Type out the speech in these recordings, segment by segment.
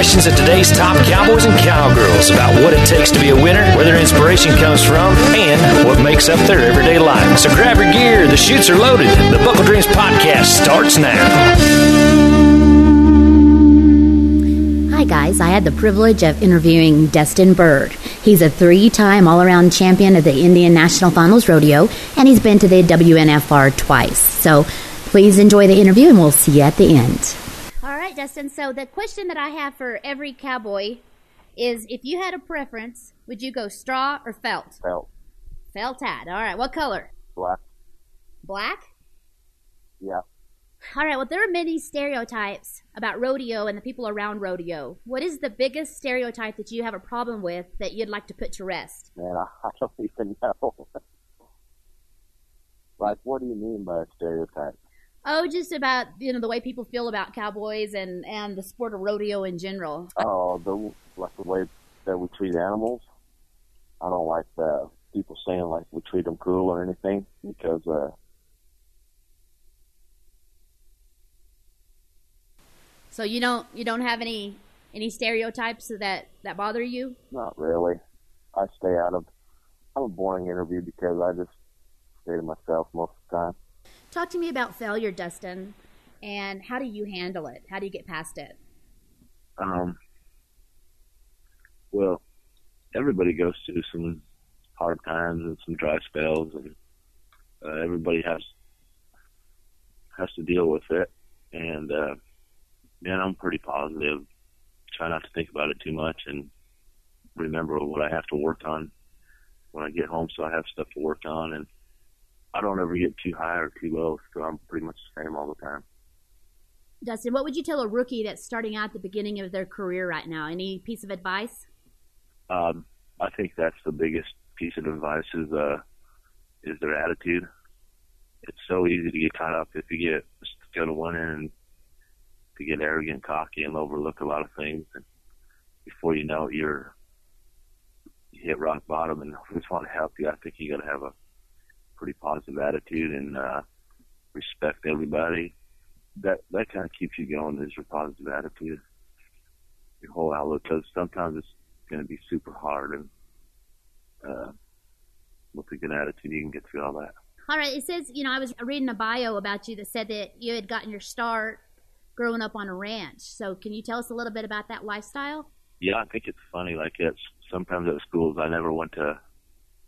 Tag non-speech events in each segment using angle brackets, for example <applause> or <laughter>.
questions of today's top cowboys and cowgirls about what it takes to be a winner, where their inspiration comes from, and what makes up their everyday life. So grab your gear, the chutes are loaded. The Buckle Dreams podcast starts now. Hi, guys. I had the privilege of interviewing Dustin Bird. He's a three time all around champion of the Indian National Finals Rodeo, and he's been to the WNFR twice. So please enjoy the interview, and we'll see you at the end. Dustin. So the question that I have for every cowboy is if you had a preference, would you go straw or felt? Felt. Felt hat. All right. What color? Black. Black? Yeah. All right. Well, there are many stereotypes about rodeo and the people around rodeo. What is the biggest stereotype that you have a problem with that you'd like to put to rest? Man, I, <laughs> I don't even know. <laughs> like, what do you mean by a stereotype? Oh, just about you know the way people feel about cowboys and and the sport of rodeo in general. Oh, the like the way that we treat animals. I don't like the people saying like we treat them cruel or anything because uh, So you don't you don't have any any stereotypes that that bother you? not really. I stay out of. I'm a boring interview because I just stay to myself most of the time. Talk to me about failure, Dustin, and how do you handle it? How do you get past it? Um, well, everybody goes through some hard times and some dry spells, and uh, everybody has has to deal with it. And uh, man, I'm pretty positive. Try not to think about it too much, and remember what I have to work on when I get home, so I have stuff to work on, and I don't ever get too high or too low, so I'm pretty much the same all the time. Dustin, what would you tell a rookie that's starting out at the beginning of their career right now? Any piece of advice? Um, I think that's the biggest piece of advice is uh is their attitude. It's so easy to get caught up if you get go to one end to get arrogant, cocky, and overlook a lot of things. And before you know it, you're you hit rock bottom. And <laughs> I just want to help you. I think you got to have a pretty positive attitude and uh, respect everybody. That that kind of keeps you going. Is your positive attitude, your whole outlook. Because sometimes it's going to be super hard and uh, with a good attitude you can get through all that All right, it says, you know, I was reading a bio about you that said that you had gotten your start growing up on a ranch. So can you tell us a little bit about that lifestyle? yeah i think it's funny like it's sometimes at schools i never went to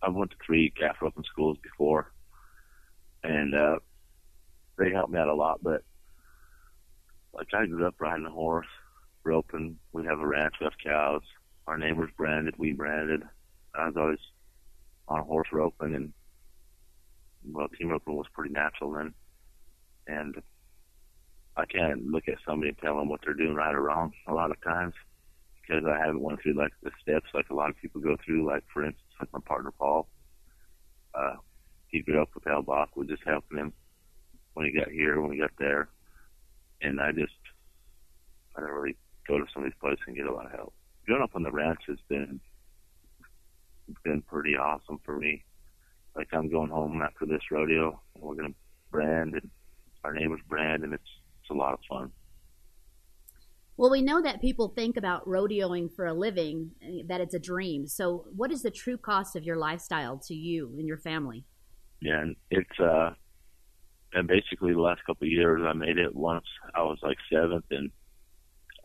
i've went to three calf roping schools before and uh they helped me out a lot but like i grew up riding a horse roping we have a ranch have cows. Our neighbors branded we branded. I was always on a horse roping and well team roping was pretty natural then. And i can't look at somebody and tell them what they're doing right or wrong a lot of times because I haven't went through like the steps like a lot of people go through. Like for instance, like my partner Paul, uh, he grew up with Al Bach. We're just helping him when he got here, when he got there, and I just I don't really go to some of these places and get a lot of help. Growing up on the ranch has been been pretty awesome for me. Like I'm going home after this rodeo, and we're gonna brand and our neighbors brand, and it's it's a lot of fun. Well, we know that people think about rodeoing for a living, eh, that it's a dream. So, what is the true cost of your lifestyle to you and your family? Yeah, it's uh and basically the last couple of years I made it once I was like seventh and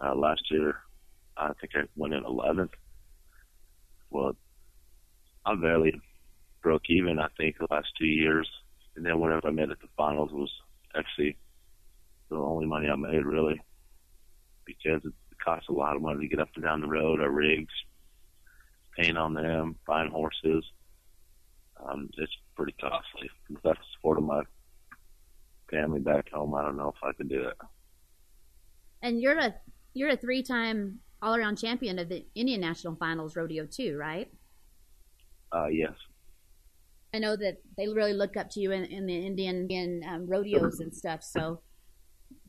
uh last year I think I went in eleventh. Well I barely broke even I think the last two years. And then whenever I made it to finals was actually the only money I made really. Because it costs a lot of money to get up and down the road, our rigs, paying on them, buying horses um, it's pretty costly. That's the support of my family back home, I don't know if I could do it. And you're a you're a three time all around champion of the Indian National Finals rodeo too, right? Uh, yes. I know that they really look up to you in, in the Indian in, um, rodeos and stuff. So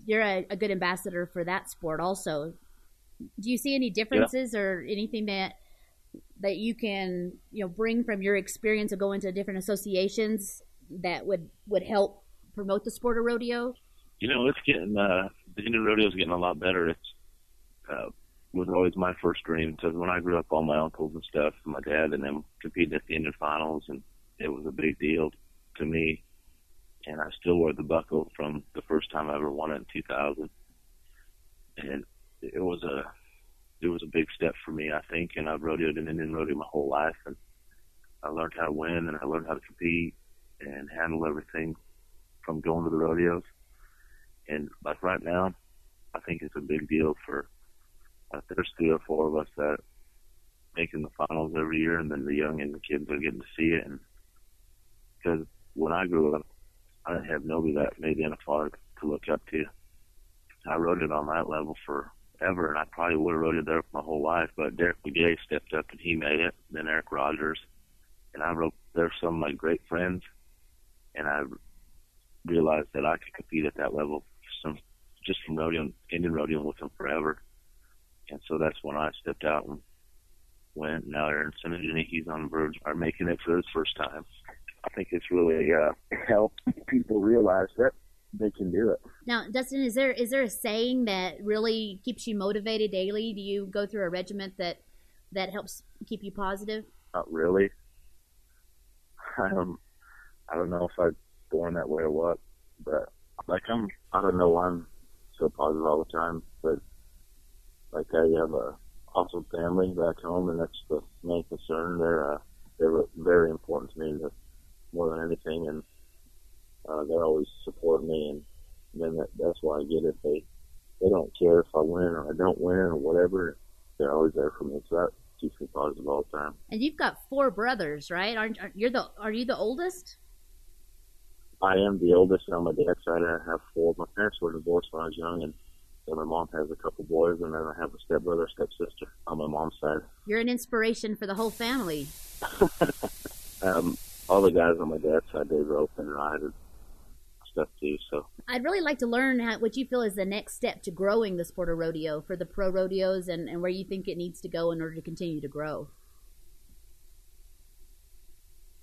you're a, a good ambassador for that sport, also. Do you see any differences or anything that that you can you know bring from your experience of going to different associations that would would help promote the sport of rodeo? You know, it's getting uh, the Indian rodeo is getting a lot better. It's uh, was always my first dream because when I grew up, all my uncles and stuff, my dad and them competed at the Indian finals, and it was a big deal to me. And I still wear the buckle from the first time I ever won it in 2000, and it was a it was a big step for me, I think. And I've rodeoed in Indian rodeo my whole life, and I learned how to win, and I learned how to compete and handle everything from going to the rodeos. And like right now, I think it's a big deal for uh, there's three or four of us that making the finals every year, and then the young and the kids are getting to see it. And because when I grew up, I have nobody that made NFR to look up to. I rode it on that level forever, and I probably would have rode it there my whole life. But Derek Begay stepped up and he made it. Then Erich Rogers, and I rode there some of my great friends, and I realized that I could compete at that level. Some just from rodeo, Indian rodeo with them forever and so that's when I stepped out and went. Now Aaron Simmons and he's on the verge are making it for his first time. I think it's really uh, helped people realize that they can do it. Now, Dustin, is there is there a saying that really keeps you motivated daily? Do you go through a regiment that that helps keep you positive? Not really. I um, I don't know if I'm born that way or what, but like I'm, I don't know why I'm so positive all the time, but like I have a awesome family back home, and that's the main concern. They're uh, they're very important to me, more than anything, and uh, they always support me, and then that, that's why I get it. They they don't care if I win or I don't win or whatever. They're always there for me, so that keeps me positive all the time. And you've got four brothers, right? Aren't, aren't you're the are you the oldest? I am the oldest, and on my dad's side, I have four. My parents were divorced when I was young, and and my mom has a couple boys, and then I have a stepbrother, stepsister on my mom's side. You're an inspiration for the whole family. <laughs> um, all the guys on my dad's side, they rope and ride and stuff too. So I'd really like to learn how, what you feel is the next step to growing the sport of rodeo for the pro rodeos, and, and where you think it needs to go in order to continue to grow.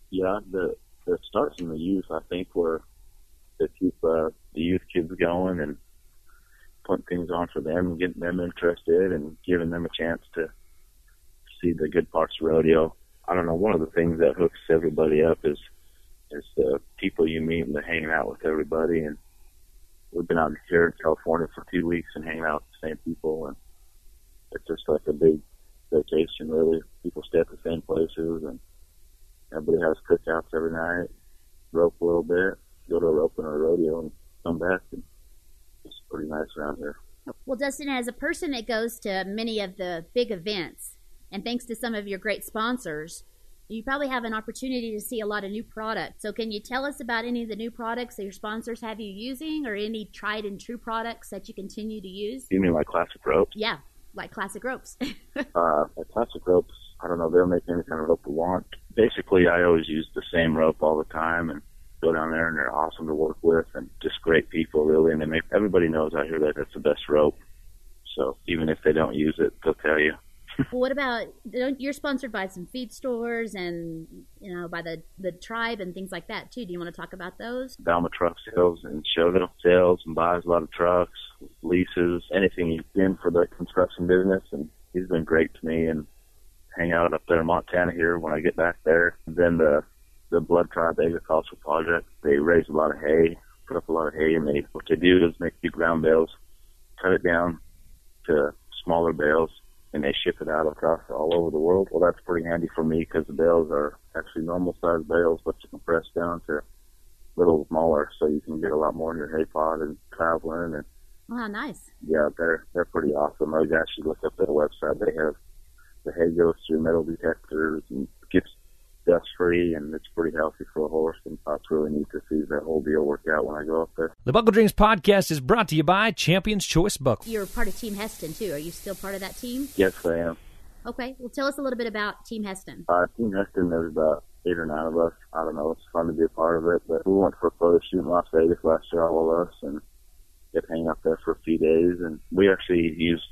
Yeah, the it starts in the youth. I think where they keep uh, the youth kids going and putting things on for them and getting them interested and giving them a chance to see the good parts of rodeo. I don't know. One of the things that hooks everybody up is is the people you meet and the hanging out with everybody. And we've been out here in California for two weeks and hanging out with the same people, and it's just like a big vacation. Really, people stay at the same places, and everybody has cookouts every night, rope a little bit, go to a rope and a rodeo, and come back and it's pretty nice around here. Well, Dustin, as a person that goes to many of the big events, and thanks to some of your great sponsors, you probably have an opportunity to see a lot of new products. So, can you tell us about any of the new products that your sponsors have you using, or any tried and true products that you continue to use? You mean like classic ropes? Yeah, like classic ropes. <laughs> uh, like classic ropes. I don't know. They'll make any kind of rope we want. Basically, I always use the same rope all the time, and go down there and they're awesome to work with and just great people really and they make everybody knows out here that that's the best rope. So even if they don't use it, they'll tell you. <laughs> well, what about you're sponsored by some feed stores and you know by the the tribe and things like that too? Do you want to talk about those? Balma Truck Sales and Shogo sales and buys a lot of trucks, leases, anything he's been for the construction business, and he's been great to me and hang out up there in Montana here when I get back there. And then the the Blood Tribe Agricultural Project. They raise a lot of hay, put up a lot of hay, and they what they do is make big ground bales, cut it down to smaller bales, and they ship it out across all over the world. Well, that's pretty handy for me because the bales are actually normal sized bales, but you can press down to a little smaller, so you can get a lot more in your hay pod and traveling. And wow, nice. Yeah, they're they're pretty awesome. I should look up their website. They have the hay goes through metal detectors and gets dust free and it's pretty healthy for a horse. And that's really neat to see that whole deal work out when I go up there. The Buckle Dreams podcast is brought to you by Champions Choice Buckle. You're part of Team Hesston too. Are you still part of that team? Yes, I am. Okay. Well, tell us a little bit about Team Hesston. Uh, team Hesston, there's about eight or nine of us. I don't know. It's fun to be a part of it. But we went for a photo shoot in Las Vegas last year, all of us, and get hang out there for a few days. And we actually used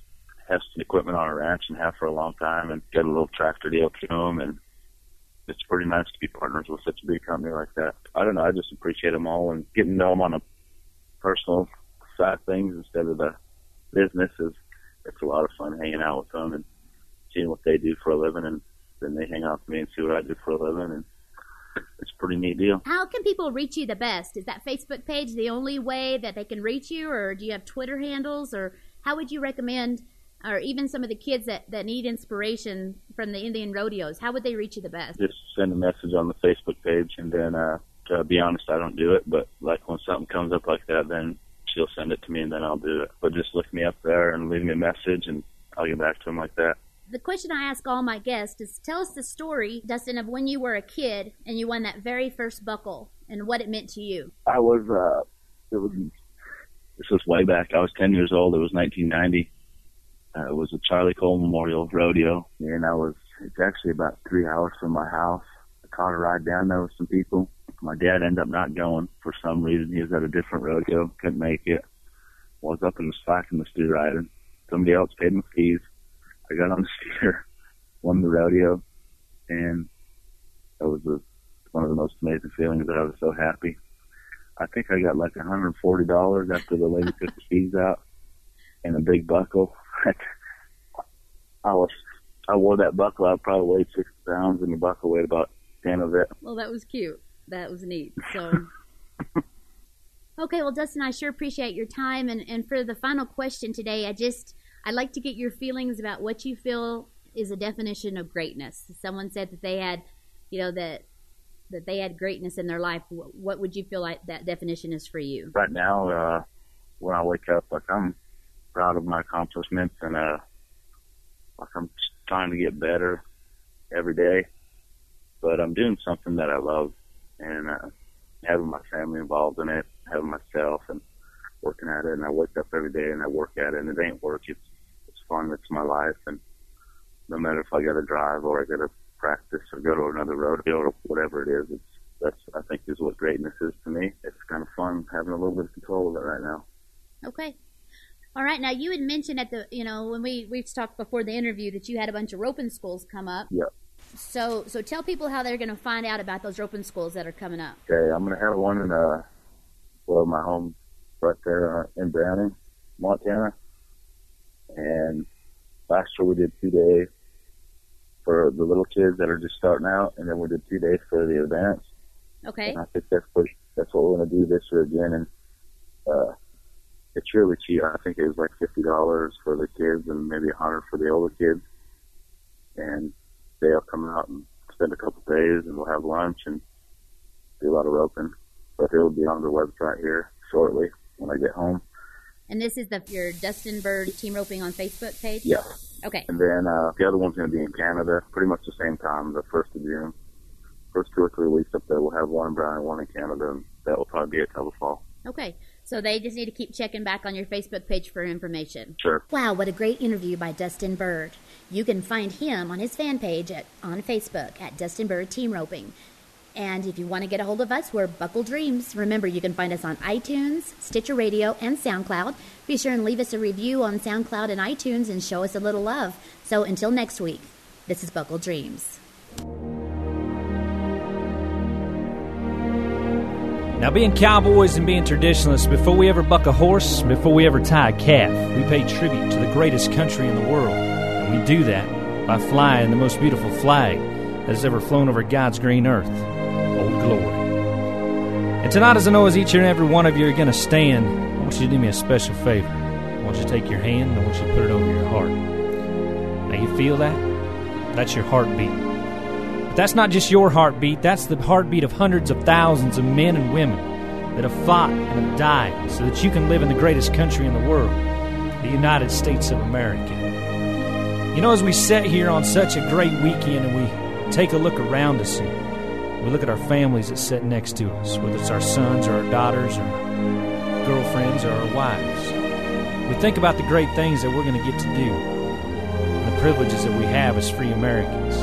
Hesston equipment on our ranch and have for a long time and get a little tractor deal to them and it's pretty nice to be partners with such a big company like that. I don't know. I just appreciate them all and getting to know them on a personal side things instead of the business is it's a lot of fun hanging out with them and seeing what they do for a living and then they hang out with me and see what I do for a living and it's a pretty neat deal. How can people reach you the best? Is that Facebook page the only way that they can reach you or do you have Twitter handles or how would you recommend or even some of the kids that, that need inspiration from the Indian rodeos, how would they reach you the best? Just send a message on the Facebook page and then uh to be honest I don't do it, but like when something comes up like that then she'll send it to me and then I'll do it. But just look me up there and leave me a message and I'll get back to them like that. The question I ask all my guests is tell us the story, Dustin, of when you were a kid and you won that very first buckle and what it meant to you. I was uh it was this was way back. I was ten years old. It was nineteen ninety. Uh, it was a Charlie Cole Memorial Rodeo and I was it's actually about three hours from my house. I caught a ride down there with some people. My dad ended up not going for some reason. He was at a different rodeo, couldn't make it. Was up in the slack in the steer riding. Somebody else paid my fees. I got on the <laughs> steer, won the rodeo, and that was the, one of the most amazing feelings that I was so happy. I think I got like $140 after the lady took the fees out and a big buckle. <laughs> I was, I wore that buckle. I probably weighed six pounds and the buckle weighed about 10 of it. Well, that was cute. That was neat. So, <laughs> okay. Well, Dustin, I sure appreciate your time. And, and for the final question today, I just, I'd like to get your feelings about what you feel is a definition of greatness. Someone said that they had, you know, that that they had greatness in their life. What, what would you feel like that definition is for you? Right now, uh, when I wake up, like I'm proud of my accomplishments and uh, like I'm trying to get better every day. But I'm doing something that I love and uh, having my family involved in it, having myself and working at it. And I wake up every day and I work at it, and it ain't work. It's it's fun. It's my life, and no matter if I got to drive or I got to practice or go to another rodeo or whatever it is, it's that's I think is what greatness is to me. It's kind of fun having a little bit of control of it right now. Okay. All right. Now you had mentioned at the you know when we we've talked before the interview that you had a bunch of roping schools come up. Yep. So so tell people how they're going to find out about those roping schools that are coming up. Okay, I'm gonna have one in uh, well, my home right there uh, in Browning, Montana. And last year we did two days for the little kids that are just starting out, and then we did two days for the advanced. Okay. And I think that's what that's what we're gonna do this year again, and uh, it's really cheap. I think it was like fifty dollars for the kids and maybe a hundred for the older kids. And they'll come out and spend a couple days, and we'll have lunch and do a lot of roping. But it'll be on the website here shortly when I get home. And this is the your Dustin Bird Team Roping on Facebook page. Yeah. Okay. And then uh, the other one's going to be in Canada, pretty much the same time, the first of June. First two or three weeks up there, we'll have one in Brown and one in Canada, and that will probably be it till the fall. Okay. So they just need to keep checking back on your Facebook page for information. Sure. Wow, what a great interview by Dustin Bird. You can find him on his fan page at, on Facebook at Dustin Bird Team Roping. And if you want to get a hold of us, we're Buckle Dreams. Remember, you can find us on iTunes, Stitcher Radio, and SoundCloud. Be sure and leave us a review on SoundCloud and iTunes and show us a little love. So until next week, this is Buckle Dreams. Now, being cowboys and being traditionalists, before we ever buck a horse, before we ever tie a calf, we pay tribute to the greatest country in the world. And we do that by flying the most beautiful flag that has ever flown over God's green earth Old Glory. And tonight, as I know, as each and every one of you are going to stand, I want you to do me a special favor. I want you to take your hand and I want you to put it over your heart. Now, you feel that? That's your heartbeat. That's not just your heartbeat, that's the heartbeat of hundreds of thousands of men and women that have fought and have died so that you can live in the greatest country in the world, the United States of America. You know, as we sit here on such a great weekend and we take a look around us and we look at our families that sit next to us, whether it's our sons or our daughters or girlfriends or our wives, we think about the great things that we're going to get to do and the privileges that we have as free Americans.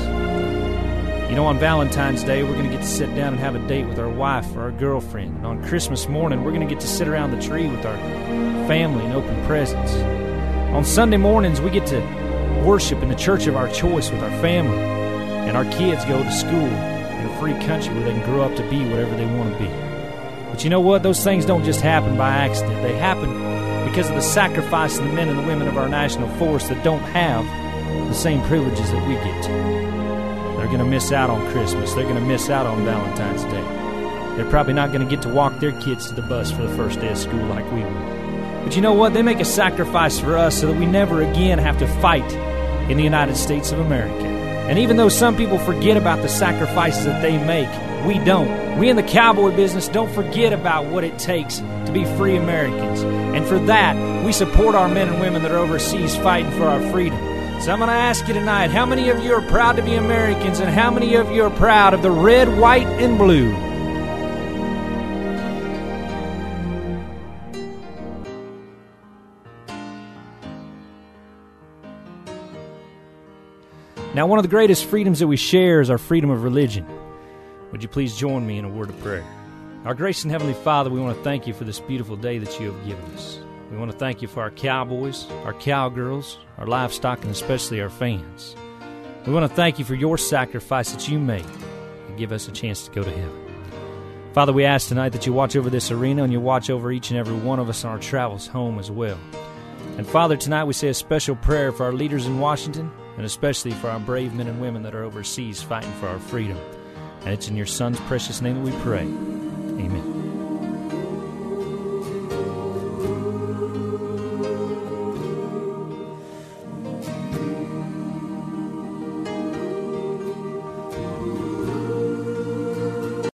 You know, on Valentine's Day, we're going to get to sit down and have a date with our wife or our girlfriend. And on Christmas morning, we're going to get to sit around the tree with our family and open presents. On Sunday mornings, we get to worship in the church of our choice with our family. And our kids go to school in a free country where they can grow up to be whatever they want to be. But you know what? Those things don't just happen by accident, they happen because of the sacrifice of the men and the women of our national force that don't have the same privileges that we get. They're going to miss out on Christmas. They're going to miss out on Valentine's Day. They're probably not going to get to walk their kids to the bus for the first day of school like we will. But you know what? They make a sacrifice for us so that we never again have to fight in the United States of America. And even though some people forget about the sacrifices that they make, we don't. We in the cowboy business don't forget about what it takes to be free Americans. And for that, we support our men and women that are overseas fighting for our freedom. So I'm going to ask you tonight how many of you are proud to be Americans, and how many of you are proud of the red, white, and blue? Now, one of the greatest freedoms that we share is our freedom of religion. Would you please join me in a word of prayer? Our gracious and Heavenly Father, we want to thank you for this beautiful day that you have given us. We want to thank you for our cowboys, our cowgirls, our livestock, and especially our fans. We want to thank you for your sacrifice that you made and give us a chance to go to heaven. Father, we ask tonight that you watch over this arena and you watch over each and every one of us on our travels home as well. And Father, tonight we say a special prayer for our leaders in Washington and especially for our brave men and women that are overseas fighting for our freedom. And it's in your Son's precious name that we pray. Amen.